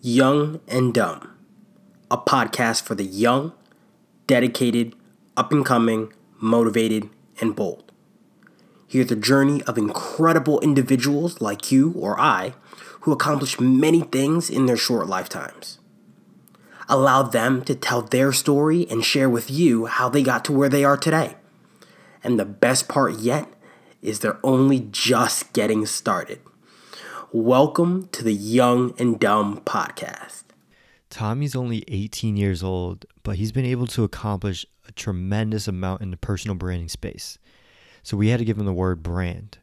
Young and Dumb, a podcast for the young, dedicated, up and coming, motivated, and bold. Hear the journey of incredible individuals like you or I who accomplish many things in their short lifetimes. Allow them to tell their story and share with you how they got to where they are today. And the best part yet is they're only just getting started. Welcome to the Young and Dumb podcast. Tommy's only 18 years old, but he's been able to accomplish a tremendous amount in the personal branding space. So we had to give him the word brand.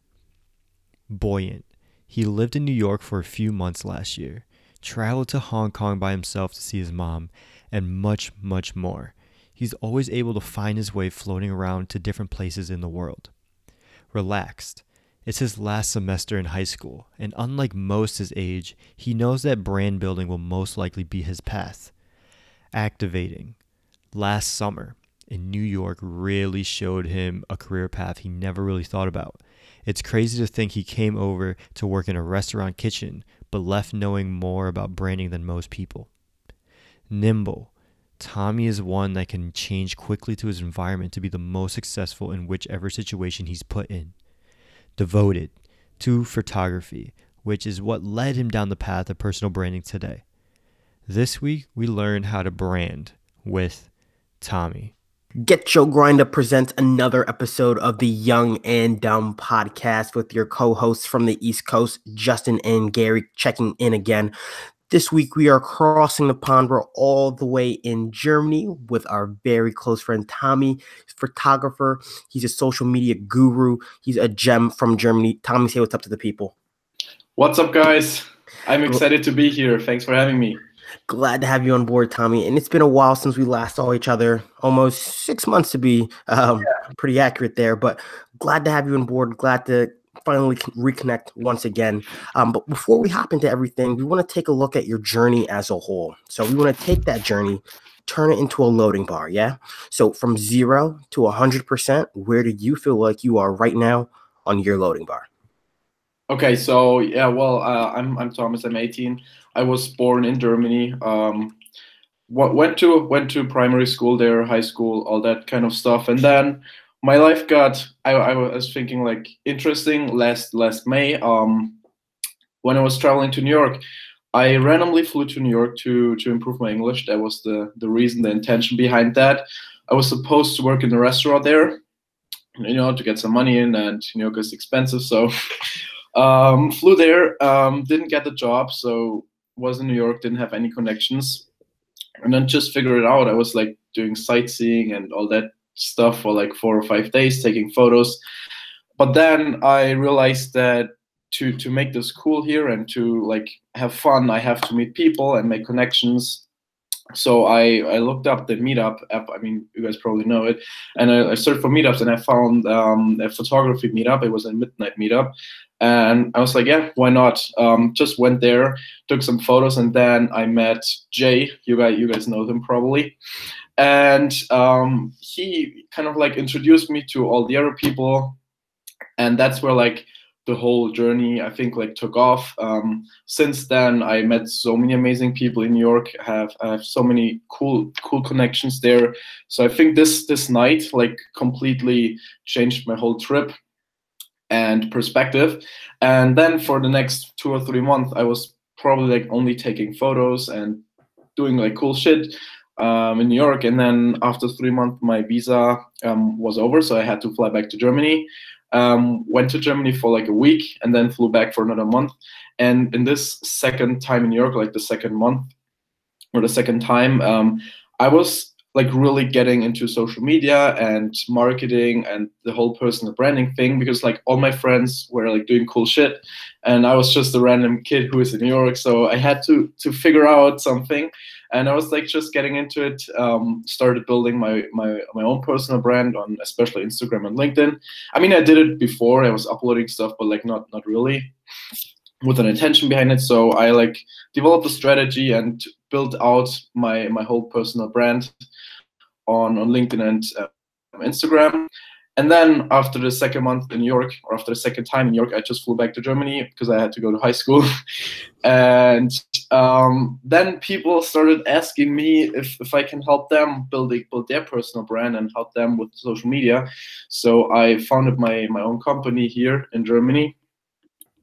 Buoyant. He lived in New York for a few months last year, traveled to Hong Kong by himself to see his mom, and much, much more. He's always able to find his way floating around to different places in the world. Relaxed. It's his last semester in high school, and unlike most his age, he knows that brand building will most likely be his path. Activating. Last summer, in New York really showed him a career path he never really thought about. It's crazy to think he came over to work in a restaurant kitchen, but left knowing more about branding than most people. Nimble. Tommy is one that can change quickly to his environment to be the most successful in whichever situation he's put in. Devoted to photography, which is what led him down the path of personal branding today. This week, we learned how to brand with Tommy. Get Cho Grind Up presents another episode of the Young and Dumb podcast with your co hosts from the East Coast, Justin and Gary, checking in again. This week, we are crossing the pond. We're all the way in Germany with our very close friend Tommy, photographer. He's a social media guru. He's a gem from Germany. Tommy, say what's up to the people. What's up, guys? I'm excited to be here. Thanks for having me. Glad to have you on board, Tommy. And it's been a while since we last saw each other, almost six months to be um, yeah. pretty accurate there. But glad to have you on board. Glad to finally reconnect once again. Um, but before we hop into everything, we want to take a look at your journey as a whole. So we want to take that journey, turn it into a loading bar. Yeah. So from zero to 100%, where do you feel like you are right now on your loading bar? Okay, so yeah, well, uh, I'm I'm Thomas. I'm 18. I was born in Germany. Um, went to went to primary school there, high school, all that kind of stuff, and then my life got I, I was thinking like interesting last last May um, when I was traveling to New York. I randomly flew to New York to to improve my English. That was the the reason, the intention behind that. I was supposed to work in a restaurant there, you know, to get some money in, and New York is expensive, so um, flew there. Um, didn't get the job, so was in New York. Didn't have any connections, and then just figured it out. I was like doing sightseeing and all that stuff for like four or five days, taking photos. But then I realized that to to make this cool here and to like have fun, I have to meet people and make connections. So I, I looked up the Meetup app. I mean, you guys probably know it. And I, I searched for meetups and I found um, a photography meetup. It was a midnight meetup. And I was like, yeah, why not? Um, just went there, took some photos, and then I met Jay. You guys, you guys know him probably and um, he kind of like introduced me to all the other people. And that's where like the whole journey i think like took off. Um, since then i met so many amazing people in new york. Have have so many cool cool connections there. So i think this this night like completely changed my whole trip and perspective. And then for the next two or three months i was probably like only taking photos and doing like cool shit um, in New York. And then after three months, my visa um, was over, so I had to fly back to Germany. Um, went to Germany for like a week and then flew back for another month. And in this second time in New York, like the second month or the second time, um, I was like really getting into social media and marketing and the whole personal branding thing because like all my friends were like doing cool shit and I was just a random kid who is in New York so I had to to figure out something and I was like just getting into it um, started building my my my own personal brand on especially Instagram and LinkedIn. I mean I did it before I was uploading stuff but like not not really with an intention behind it so I like developed a strategy and built out my my whole personal brand on on LinkedIn and uh, Instagram. and then after the second month in New York, or after the second time in New York, I just flew back to Germany because I had to go to high school. and um, then people started asking me if, if I can help them build a, build their personal brand and help them with social media. So I founded my my own company here in Germany,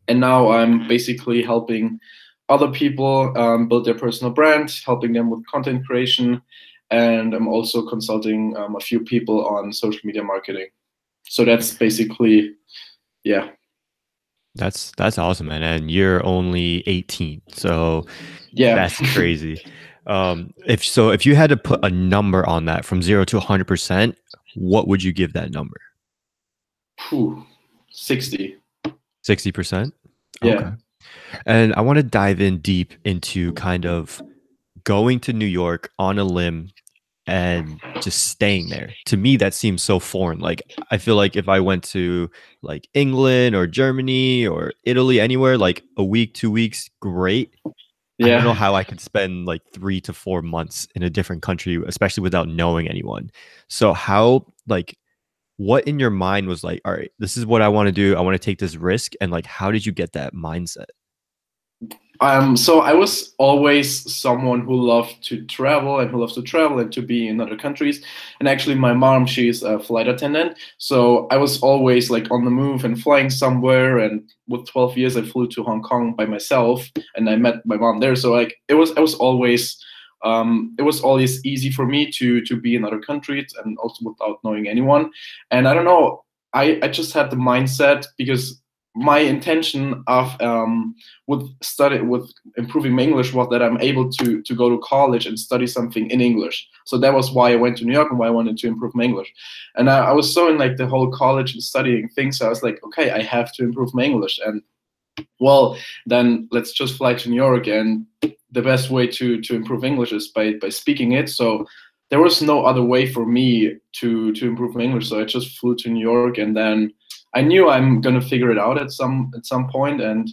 and now I'm basically helping other people um, build their personal brand, helping them with content creation, and I'm also consulting um, a few people on social media marketing. So that's basically yeah. That's that's awesome man. And you're only 18 so yeah. that's crazy. Um if so if you had to put a number on that from 0 to 100% what would you give that number? Whew, 60 60% yeah okay. and i want to dive in deep into kind of going to new york on a limb and just staying there. To me, that seems so foreign. Like I feel like if I went to like England or Germany or Italy, anywhere, like a week, two weeks, great. Yeah. I don't know how I could spend like three to four months in a different country, especially without knowing anyone. So how like what in your mind was like, all right, this is what I want to do. I want to take this risk. And like, how did you get that mindset? Um, so I was always someone who loved to travel and who loves to travel and to be in other countries. And actually, my mom, she's a flight attendant. So I was always like on the move and flying somewhere. And with 12 years, I flew to Hong Kong by myself, and I met my mom there. So like it was, I was always, um, it was always easy for me to to be in other countries and also without knowing anyone. And I don't know, I I just had the mindset because my intention of um, with study with improving my English was that I'm able to to go to college and study something in English. So that was why I went to New York and why I wanted to improve my English. And I, I was so in like the whole college and studying thing. So I was like, okay, I have to improve my English. And well, then let's just fly to New York. And the best way to to improve English is by by speaking it. So there was no other way for me to to improve my English. So I just flew to New York and then I knew I'm gonna figure it out at some at some point. and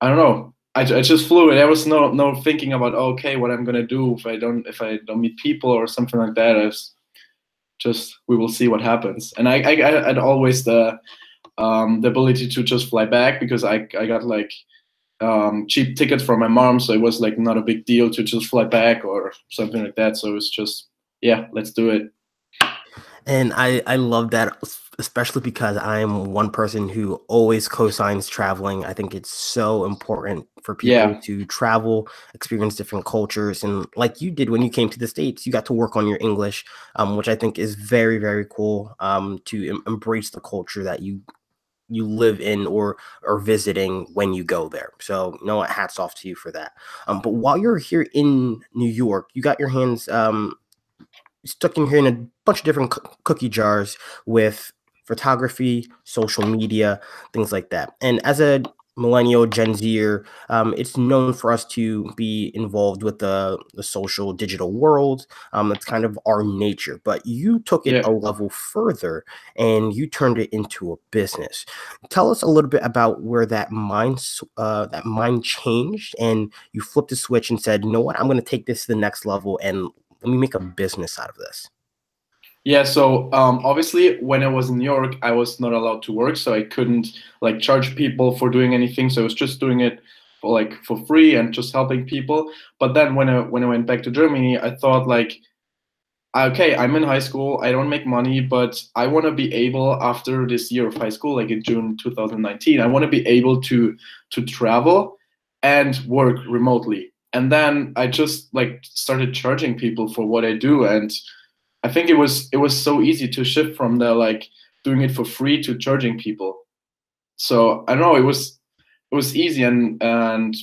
I don't know. I, I just flew. There was no no thinking about oh, okay what I'm gonna do if I don't if I don't meet people or something like that. I was just we will see what happens. And I I, I had always the um, the ability to just fly back because I I got like um, cheap ticket for my mom, so it was like not a big deal to just fly back or something like that. So it was just yeah, let's do it. And I I love that especially because I'm one person who always co-signs traveling. I think it's so important for people yeah. to travel, experience different cultures, and like you did when you came to the states, you got to work on your English, um, which I think is very very cool. Um, to em- embrace the culture that you you live in or are visiting when you go there. So you know what, hats off to you for that. Um, but while you're here in New York, you got your hands um stuck in here in a bunch of different cookie jars with photography, social media, things like that. And as a millennial Gen Zer, um, it's known for us to be involved with the, the social digital world. Um, that's kind of our nature. But you took it yeah. a level further and you turned it into a business. Tell us a little bit about where that mind uh, that mind changed and you flipped the switch and said, you know what, I'm going to take this to the next level and let me make a business out of this. Yeah, so um, obviously when I was in New York, I was not allowed to work, so I couldn't like charge people for doing anything. So I was just doing it for like for free and just helping people. But then when I when I went back to Germany, I thought like, okay, I'm in high school, I don't make money, but I want to be able after this year of high school, like in June 2019, I want to be able to to travel and work remotely. And then I just like started charging people for what I do and I think it was it was so easy to shift from the like doing it for free to charging people. So I don't know, it was it was easy and and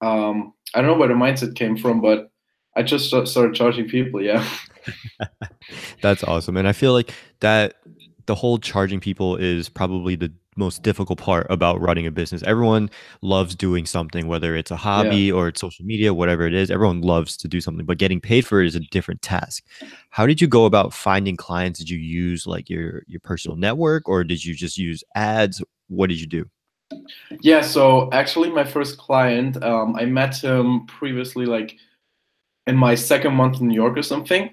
um, I don't know where the mindset came from, but I just started charging people. Yeah, that's awesome, and I feel like that the whole charging people is probably the most difficult part about running a business. Everyone loves doing something, whether it's a hobby yeah. or it's social media, whatever it is. Everyone loves to do something, but getting paid for it is a different task. How did you go about finding clients? Did you use like your your personal network, or did you just use ads? What did you do? Yeah, so actually, my first client, um, I met him previously, like in my second month in New York or something,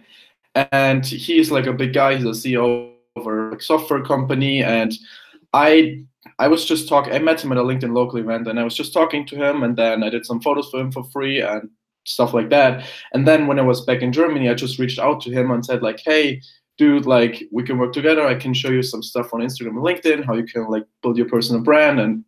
and he is like a big guy. He's a CEO of a software company, and I I was just talking. I met him at a LinkedIn local event, and I was just talking to him, and then I did some photos for him for free and stuff like that. And then when I was back in Germany, I just reached out to him and said like, "Hey, dude, like we can work together. I can show you some stuff on Instagram and LinkedIn, how you can like build your personal brand and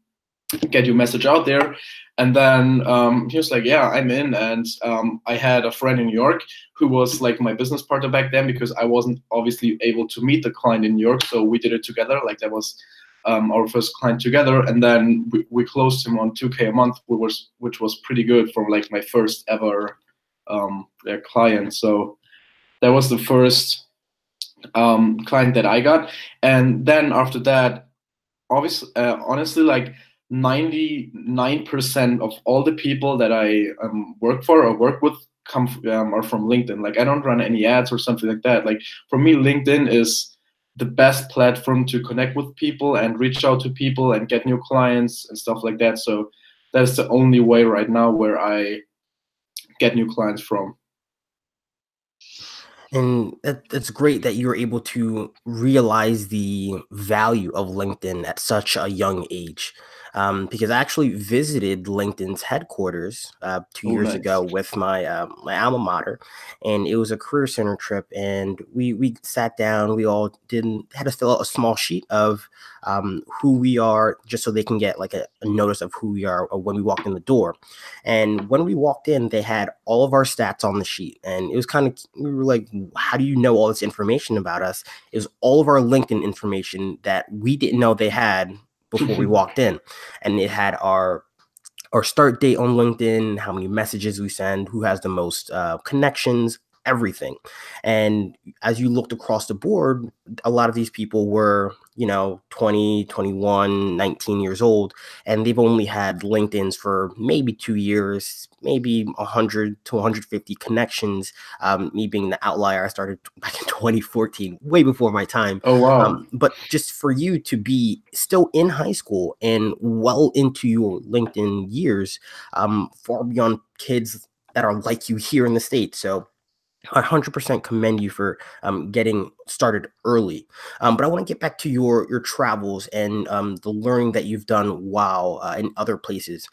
get your message out there." And then um, he was like, "Yeah, I'm in." And um, I had a friend in New York who was like my business partner back then because I wasn't obviously able to meet the client in New York, so we did it together. Like that was um, our first client together, and then we, we closed him on 2k a month, which was which was pretty good for like my first ever um, client. So that was the first um, client that I got, and then after that, obviously, uh, honestly, like 99% of all the people that I um, work for or work with come um, are from LinkedIn. Like I don't run any ads or something like that. Like for me, LinkedIn is the best platform to connect with people and reach out to people and get new clients and stuff like that. So that's the only way right now where I get new clients from. And it's great that you're able to realize the value of LinkedIn at such a young age um, because I actually visited LinkedIn's headquarters uh, two oh, years nice. ago with my uh, my alma mater, and it was a career center trip. And we we sat down, we all didn't had to fill out a small sheet of um, who we are, just so they can get like a, a notice of who we are uh, when we walked in the door. And when we walked in, they had all of our stats on the sheet, and it was kind of we were like, how do you know all this information about us? It was all of our LinkedIn information that we didn't know they had before we walked in, and it had our our start date on LinkedIn, how many messages we send, who has the most uh, connections, everything. And as you looked across the board, a lot of these people were, you know, 20, 21, 19 years old, and they've only had LinkedIn's for maybe two years, maybe 100 to 150 connections. Um, me being the outlier, I started back in 2014, way before my time. Oh, wow. Um, but just for you to be still in high school and well into your LinkedIn years, um, far beyond kids that are like you here in the States. So 100% commend you for um, getting started early. Um, but I want to get back to your your travels and um, the learning that you've done while uh, in other places.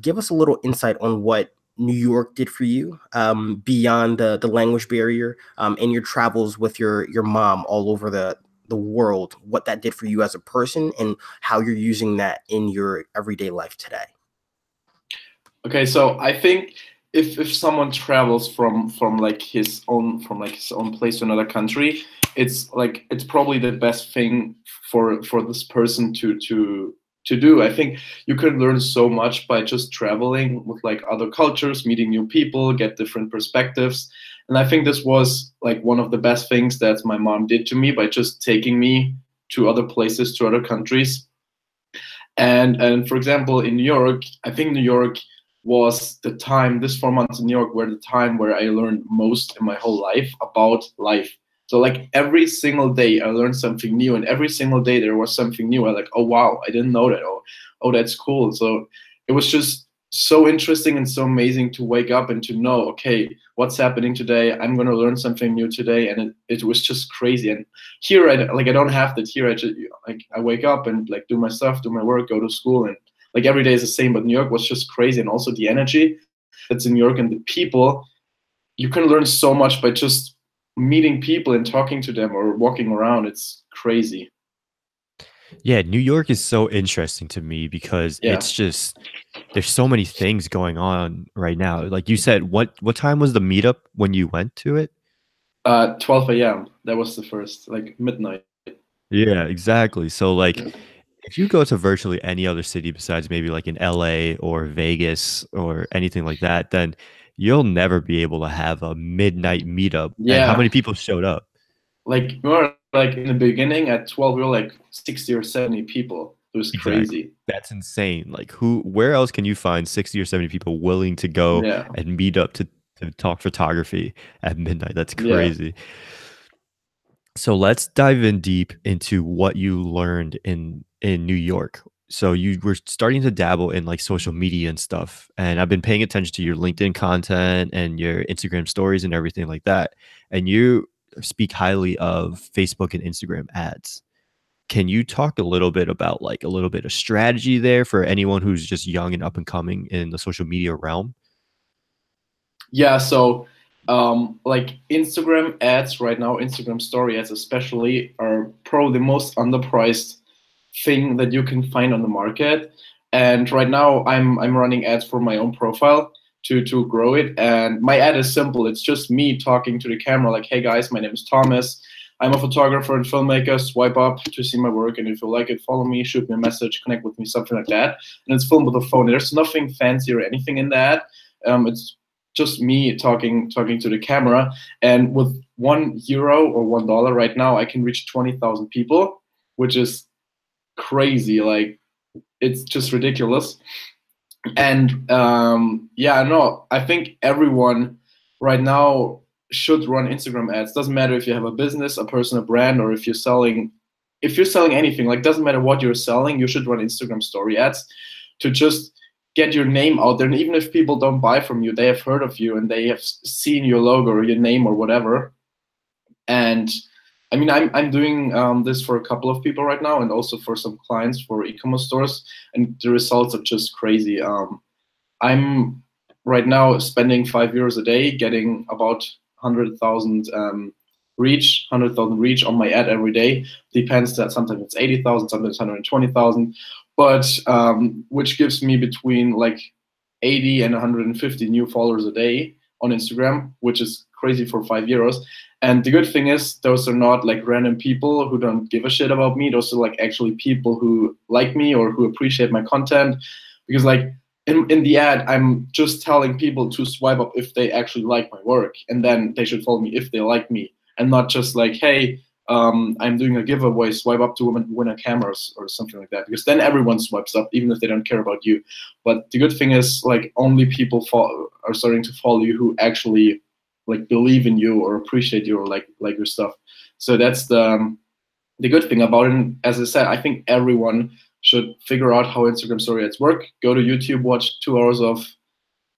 Give us a little insight on what New York did for you um, beyond the the language barrier um, and your travels with your your mom all over the the world. What that did for you as a person and how you're using that in your everyday life today. Okay, so I think if if someone travels from from like his own from like his own place to another country it's like it's probably the best thing for for this person to to to do. I think you can learn so much by just traveling with like other cultures meeting new people get different perspectives. And i think this was like one of the best things that my mom did to me by just taking me to other places to other countries. And and for example in new york i think new york was the time, this four months in New York, were the time where I learned most in my whole life about life. So like every single day I learned something new, and every single day there was something new. I like, oh wow, I didn't know that. Oh, oh, that's cool. So it was just so interesting and so amazing to wake up and to know, okay, what's happening today? I'm gonna learn something new today, and it, it was just crazy. And here, I like I don't have that. Here, I just like I wake up and like do my stuff, do my work, go to school, and like every day is the same but new york was just crazy and also the energy that's in new york and the people you can learn so much by just meeting people and talking to them or walking around. It's crazy. Yeah new york is so interesting to me because yeah. it's just there's so many things going on right now. Like you said what what time was the meetup when you went to it? Uh 12 a.m that was the first like midnight. Yeah exactly. So like if you go to virtually any other city besides maybe like in LA or Vegas or anything like that, then you'll never be able to have a midnight meetup. Yeah. And how many people showed up? Like we like in the beginning at 12, we were like 60 or 70 people. It was exactly. crazy. That's insane. Like who where else can you find 60 or 70 people willing to go yeah. and meet up to, to talk photography at midnight? That's crazy. Yeah. So let's dive in deep into what you learned in in New York. So you were starting to dabble in like social media and stuff. And I've been paying attention to your LinkedIn content and your Instagram stories and everything like that. And you speak highly of Facebook and Instagram ads. Can you talk a little bit about like a little bit of strategy there for anyone who's just young and up and coming in the social media realm? Yeah, so um, like Instagram ads right now, Instagram story ads especially, are probably the most underpriced thing that you can find on the market. And right now, I'm I'm running ads for my own profile to to grow it. And my ad is simple. It's just me talking to the camera, like, "Hey guys, my name is Thomas. I'm a photographer and filmmaker. Swipe up to see my work, and if you like it, follow me, shoot me a message, connect with me, something like that." And it's filmed with a phone. There's nothing fancy or anything in that. Um, it's just me talking talking to the camera and with one euro or one dollar right now i can reach 20000 people which is crazy like it's just ridiculous. And um, yeah no i think everyone right now should run instagram ads. Doesn't matter if you have a business a person a brand or if you're selling if you're selling anything like doesn't matter what you're selling you should run instagram story ads to just get your name out there. And even if people don't buy from you they have heard of you and they have seen your logo or your name or whatever. And i mean i'm, I'm doing um, this for a couple of people right now and also for some clients for e-commerce stores. And the results are just crazy. Um, i'm right now spending five euros a day getting about 100000 um, reach 100000 reach on my ad every day. Depends that sometimes it's 80000 sometimes 120000 but um, which gives me between like 80 and 150 new followers a day on Instagram, which is crazy for five euros. And the good thing is, those are not like random people who don't give a shit about me. Those are like actually people who like me or who appreciate my content. Because like in, in the ad, I'm just telling people to swipe up if they actually like my work, and then they should follow me if they like me, and not just like, hey, um, I'm doing a giveaway, swipe up to win, a camera or something like that. Because then everyone swipes up, even if they don't care about you. But the good thing is, like, only people follow, are starting to follow you who actually like believe in you or appreciate you or like like your stuff. So that's the um, the good thing about it. And as I said, I think everyone should figure out how Instagram story ads work. Go to YouTube, watch two hours of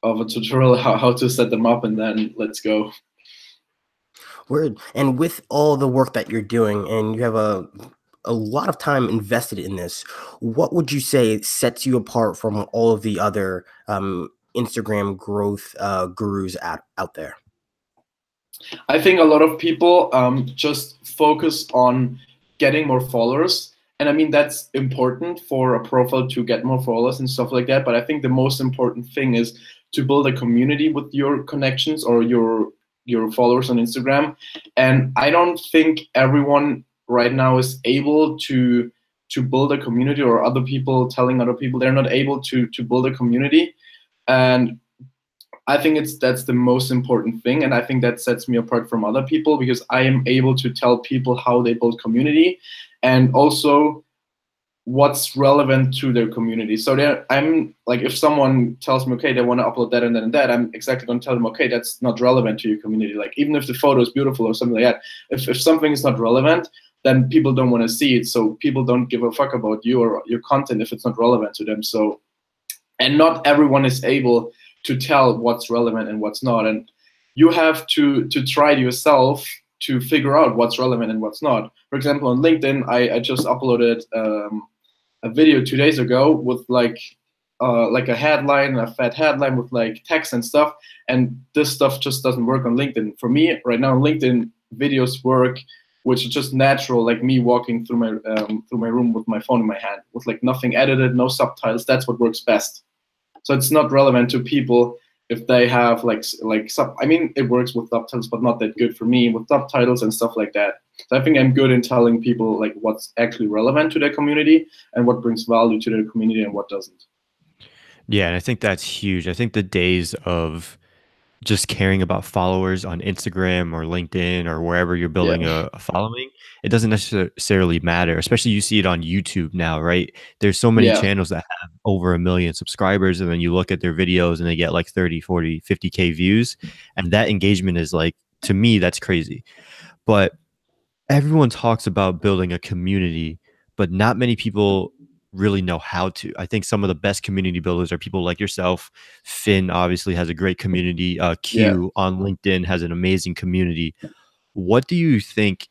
of a tutorial how, how to set them up, and then let's go. Word. And with all the work that you're doing, and you have a a lot of time invested in this, what would you say sets you apart from all of the other um, Instagram growth uh, gurus out, out there? I think a lot of people um, just focus on getting more followers. And I mean, that's important for a profile to get more followers and stuff like that. But I think the most important thing is to build a community with your connections or your your followers on Instagram. And I don't think everyone right now is able to to build a community or other people telling other people they're not able to to build a community. And I think it's that's the most important thing, and I think that sets me apart from other people because I am able to tell people how they build community, and also what's relevant to their community. So there, I'm like, if someone tells me, okay, they want to upload that and then that, I'm exactly going to tell them, okay, that's not relevant to your community. Like, even if the photo is beautiful or something like that, if, if something is not relevant, then people don't want to see it. So people don't give a fuck about you or your content if it's not relevant to them. So, and not everyone is able to tell what's relevant and what's not. And you have to to try it yourself to figure out what's relevant and what's not. For example, on LinkedIn, I, I just uploaded um, a video two days ago with like uh, like a headline, a fat headline with like text and stuff. And this stuff just doesn't work on LinkedIn. For me, right now, LinkedIn videos work, which is just natural, like me walking through my um, through my room with my phone in my hand, with like nothing edited, no subtitles. That's what works best. So it's not relevant to people if they have like like sub. I mean, it works with subtitles, but not that good for me with subtitles and stuff like that. So I think I'm good in telling people like what's actually relevant to their community and what brings value to their community and what doesn't. Yeah, and I think that's huge. I think the days of just caring about followers on Instagram or LinkedIn or wherever you're building yeah. a, a, following, it doesn't necessarily matter. Especially you see it on YouTube now, right? There's so many yeah. channels that have over a million subscribers, and then you look at their videos and they get like 30, 40, 50K views. And that engagement is like, to me, that's crazy. But everyone talks about building a community, but not many people really know how to. I think some of the best community builders are people like yourself. Finn obviously has a great community. Uh, Q yeah. on LinkedIn has an amazing community. what do you think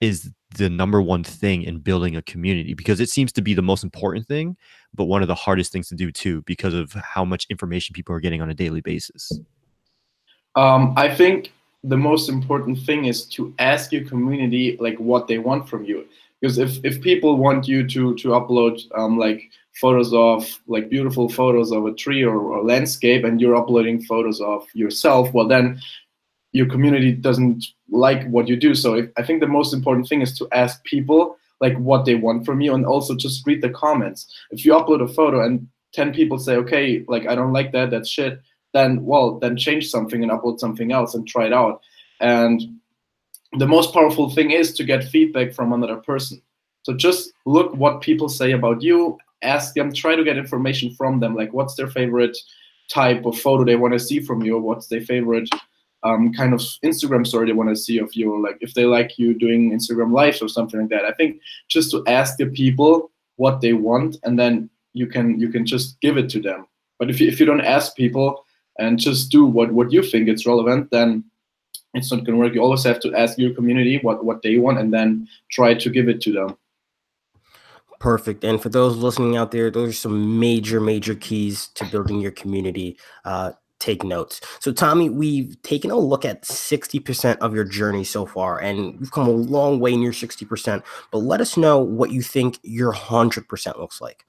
is the number one thing in building a community? Because it seems to be the most important thing, but one of the hardest things to do too, because of how much information people are getting on a daily basis. Um, I think the most important thing is to ask your community like what they want from you because if, if people want you to to upload um, like photos of like beautiful photos of a tree or, or landscape and you're uploading photos of yourself well then your community doesn't like what you do. So if, i think the most important thing is to ask people like what they want from you and also just read the comments. If you upload a photo and 10 people say okay like i don't like that that's shit then well then change something and upload something else and try it out. And the most powerful thing is to get feedback from another person. So just look what people say about you ask them try to get information from them like what's their favorite type of photo they want to see from you or what's their favorite um, kind of instagram story they want to see of you like if they like you doing instagram lives or something like that. I think just to ask the people what they want and then you can you can just give it to them. But if you, if you don't ask people and just do what what you think is relevant then it's not going to work you always have to ask your community what what they want and then try to give it to them Perfect. And for those listening out there, those are some major, major keys to building your community. Uh, take notes. So, Tommy, we've taken a look at 60% of your journey so far, and we've come a long way near 60%. But let us know what you think your 100% looks like.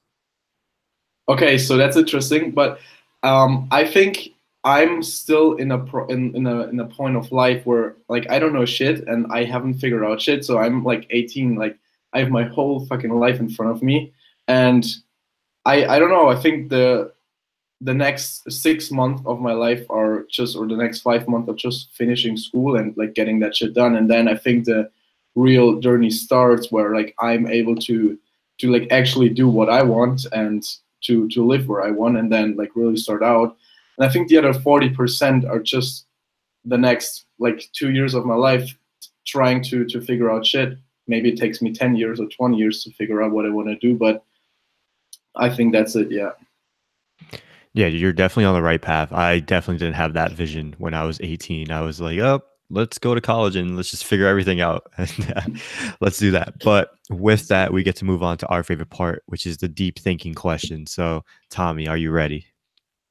Okay, so that's interesting. But um, I think I'm still in a pro- in, in a in a point of life where like I don't know shit and I haven't figured out shit. So I'm like 18, like I have my whole fucking life in front of me, and I I don't know. I think the the next six months of my life are just or the next five months of just finishing school and like getting that shit done, and then I think the real journey starts where like I'm able to to like actually do what I want and to to live where I want, and then like really start out. And I think the other forty percent are just the next like two years of my life trying to to figure out shit maybe it takes me 10 years or 20 years to figure out what I want to do, but I think that's it. Yeah. Yeah, you're definitely on the right path. I definitely didn't have that vision when I was 18. I was like, oh, let's go to college and let's just figure everything out. Uh, let's do that. But with that, we get to move on to our favorite part, which is the deep thinking question. So, Tommy, are you ready?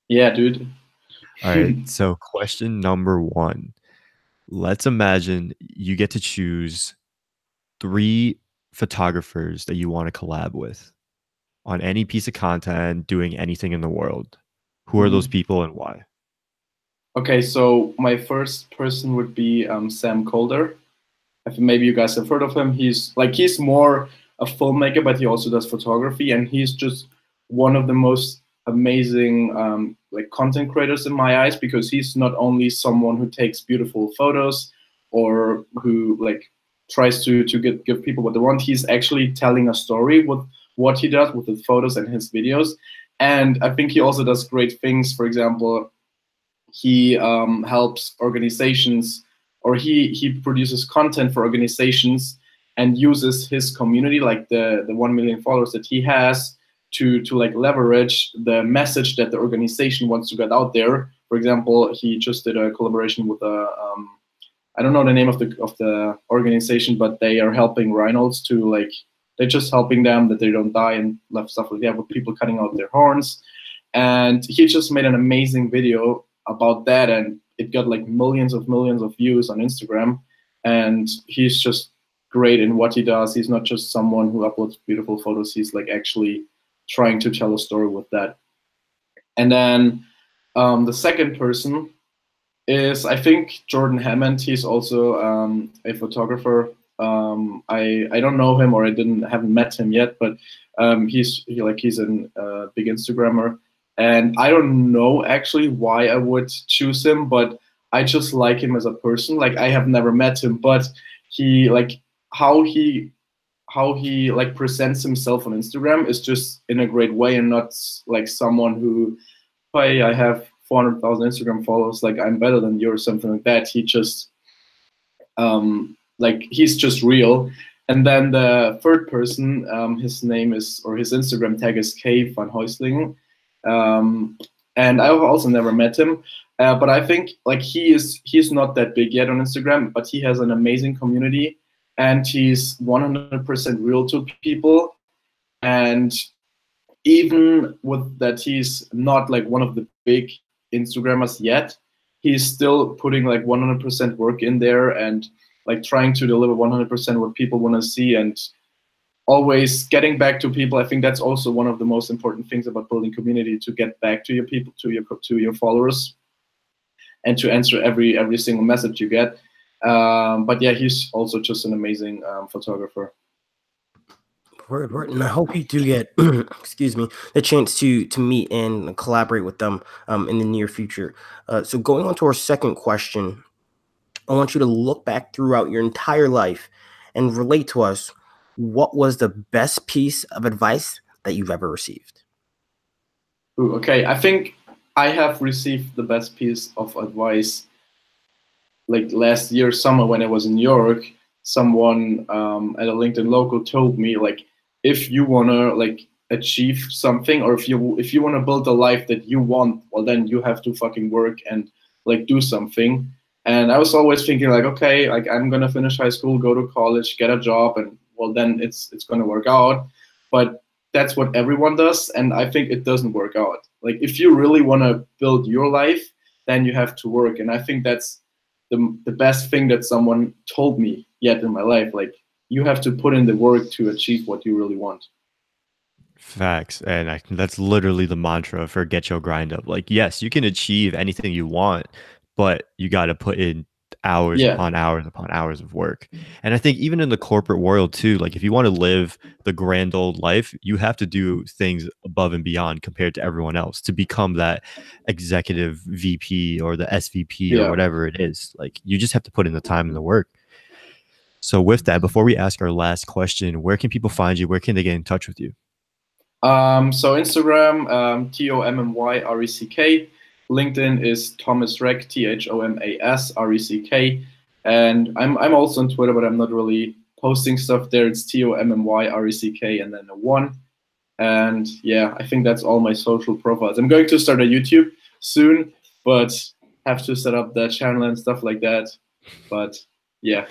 Yeah, dude. All right. So, question number one let's imagine you get to choose three photographers that you want to collab with on any piece of content, doing anything in the world. Who are those mm. people and why? Okay, so my first person would be um, Sam Kolder. I think maybe you guys have heard of him. He's like he's more a filmmaker, but he also does photography, and he's just one of the most amazing um, like content creators in my eyes because he's not only someone who takes beautiful photos or who like tries to to get, give people what they want. He's actually telling a story with what he does with his photos and his videos. And I think he also does great things. For example, he um, helps organizations or he he produces content for organizations and uses his community, like the the one million followers that he has, to to like leverage the message that the organization wants to get out there. For example, he just did a collaboration with a um, I don't know the name of the of the organization, but they are helping rhinos to like they're just helping them that they don't die and left stuff like that with people cutting out their horns. And he just made an amazing video about that, and it got like millions of millions of views on Instagram. And he's just great in what he does. He's not just someone who uploads beautiful photos. He's like actually trying to tell a story with that. And then um, the second person is I think Jordan Hammond. He's also um, a photographer. Um, I I don't know him or I didn't haven't met him yet, but um, he's he, like he's a uh, big Instagrammer, and I don't know actually why I would choose him, but I just like him as a person. Like I have never met him, but he like how he how he like presents himself on Instagram is just in a great way and not like someone who, hey, I have 400,000 Instagram followers, like I'm better than you or something like that. He just, um, like he's just real. And then the third person, um, his name is, or his Instagram tag is K van Huisling. Um, and I've also never met him. Uh, but I think like he is he's not that big yet on Instagram, but he has an amazing community and he's 100% real to people. And even with that, he's not like one of the big Instagrammers yet. He's still putting like 100% work in there and like trying to deliver 100% what people want to see and always getting back to people. I think that's also one of the most important things about building community to get back to your people, to your to your followers, and to answer every every single message you get. Um, but yeah, he's also just an amazing um, photographer. Word, word. And I hope you do get, excuse me, the chance to to meet and collaborate with them um, in the near future. Uh, so going on to our second question, I want you to look back throughout your entire life and relate to us what was the best piece of advice that you've ever received. Ooh, okay, I think I have received the best piece of advice like last year summer when I was in New York. Someone um, at a LinkedIn local told me like if you wanna like achieve something or if you if you wanna build a life that you want, well then you have to fucking work and like do something. And I was always thinking like, okay, like I'm gonna finish high school, go to college, get a job, and well then it's it's gonna work out. But that's what everyone does, and I think it doesn't work out. Like if you really wanna build your life, then you have to work. And I think that's the the best thing that someone told me yet in my life. Like you have to put in the work to achieve what you really want. Facts. And I, that's literally the mantra for get your grind up. Like, yes, you can achieve anything you want, but you got to put in hours Yeah. upon hours upon hours of work. And I think even in the corporate world too, like if you want to live the grand old life, you have to do things above and beyond compared to everyone else to become that executive VP or the SVP Yeah. or whatever it is. Like you just have to put in the time and the work. So with that, before we ask our last question, where can people find you? Where can they get in touch with you? Um, so Instagram, um, T O M M Y R E C K. LinkedIn is Thomas Reck, T H O M A S R E C K. And I'm I'm also on Twitter, but I'm not really posting stuff there. It's T O M M Y R E C K and then a one. And yeah, I think that's all my social profiles. I'm going to start a YouTube soon, but have to set up the channel and stuff like that. But yeah.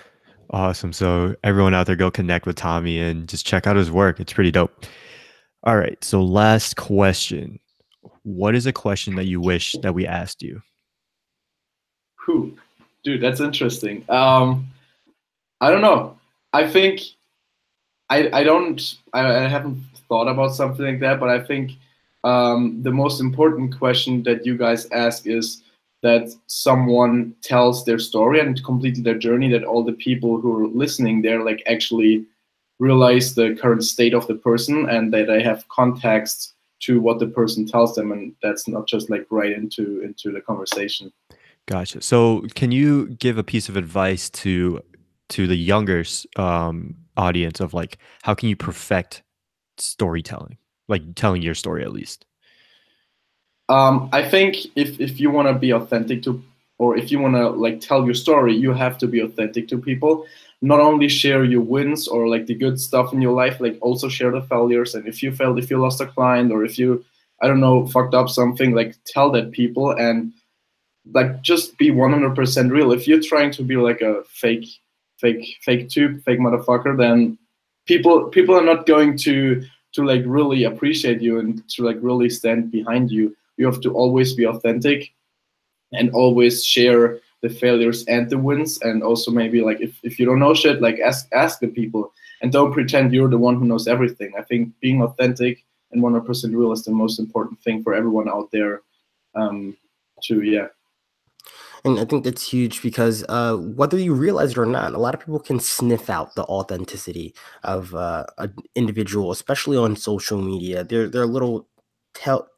Awesome. So everyone out there, go connect with Tommy and just check out his work. It's pretty dope. All right. So last question. What is a question that you wish that we asked you? Whew. Dude, that's interesting. Um, I don't know. I think I I don't I, I haven't thought about something like that, but I think um, the most important question that you guys ask is that someone tells their story and completely their journey. That all the people who are listening there like actually realize the current state of the person and that they have context to what the person tells them, and that's not just like right into into the conversation. Gotcha. So can you give a piece of advice to to the younger um, audience of like how can you perfect storytelling, like telling your story at least? Um, I think if if you want to be authentic to, or if you want to like tell your story, you have to be authentic to people. Not only share your wins or like the good stuff in your life, like also share the failures. And if you failed, if you lost a client, or if you, I don't know, fucked up something, like tell that people and like just be 100% real. If you're trying to be like a fake, fake, fake tube, fake motherfucker, then people people are not going to to like really appreciate you and to like really stand behind you you have to always be authentic and always share the failures and the wins and also maybe like if, if you don't know shit like ask ask the people and don't pretend you're the one who knows everything i think being authentic and 100% real is the most important thing for everyone out there um to yeah And I think that's huge because uh, whether you realize it or not, a lot of people can sniff out the authenticity of uh, an individual, especially on social media. There, there are little tell,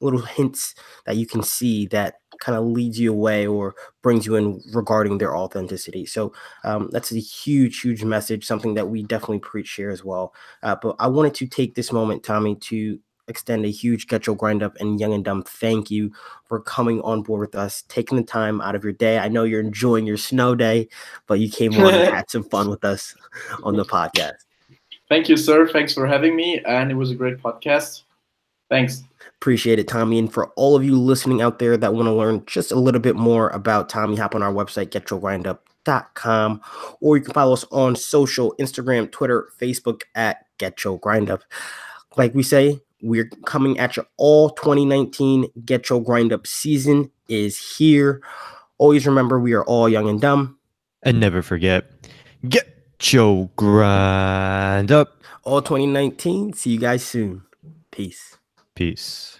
little hints that you can see that kind of leads you away or brings you in regarding their authenticity. So um, that's a huge, huge message, something that we definitely preach here as well. Uh, but I wanted to take this moment, Tommy, to extend a huge Get Your Grind Up and Young and Dumb thank you for coming on board with us, taking the time out of your day. I know you're enjoying your snow day, but you came on and had some fun with us on the podcast. thank you sir thanks for having me and it was a great podcast Thanks. Appreciate it, Tommy. And for all of you listening out there that want to learn just a little bit more about Tommy, hop on our website, getyourgrindup.com, or you can follow us on social Instagram, Twitter, Facebook at Get Your Grind Like we say, we're coming at you all 2019. Get Your Grind Up season is here. Always remember, we are all young and dumb. And never forget, get your grind up. All 2019. See you guys soon. Peace. Peace.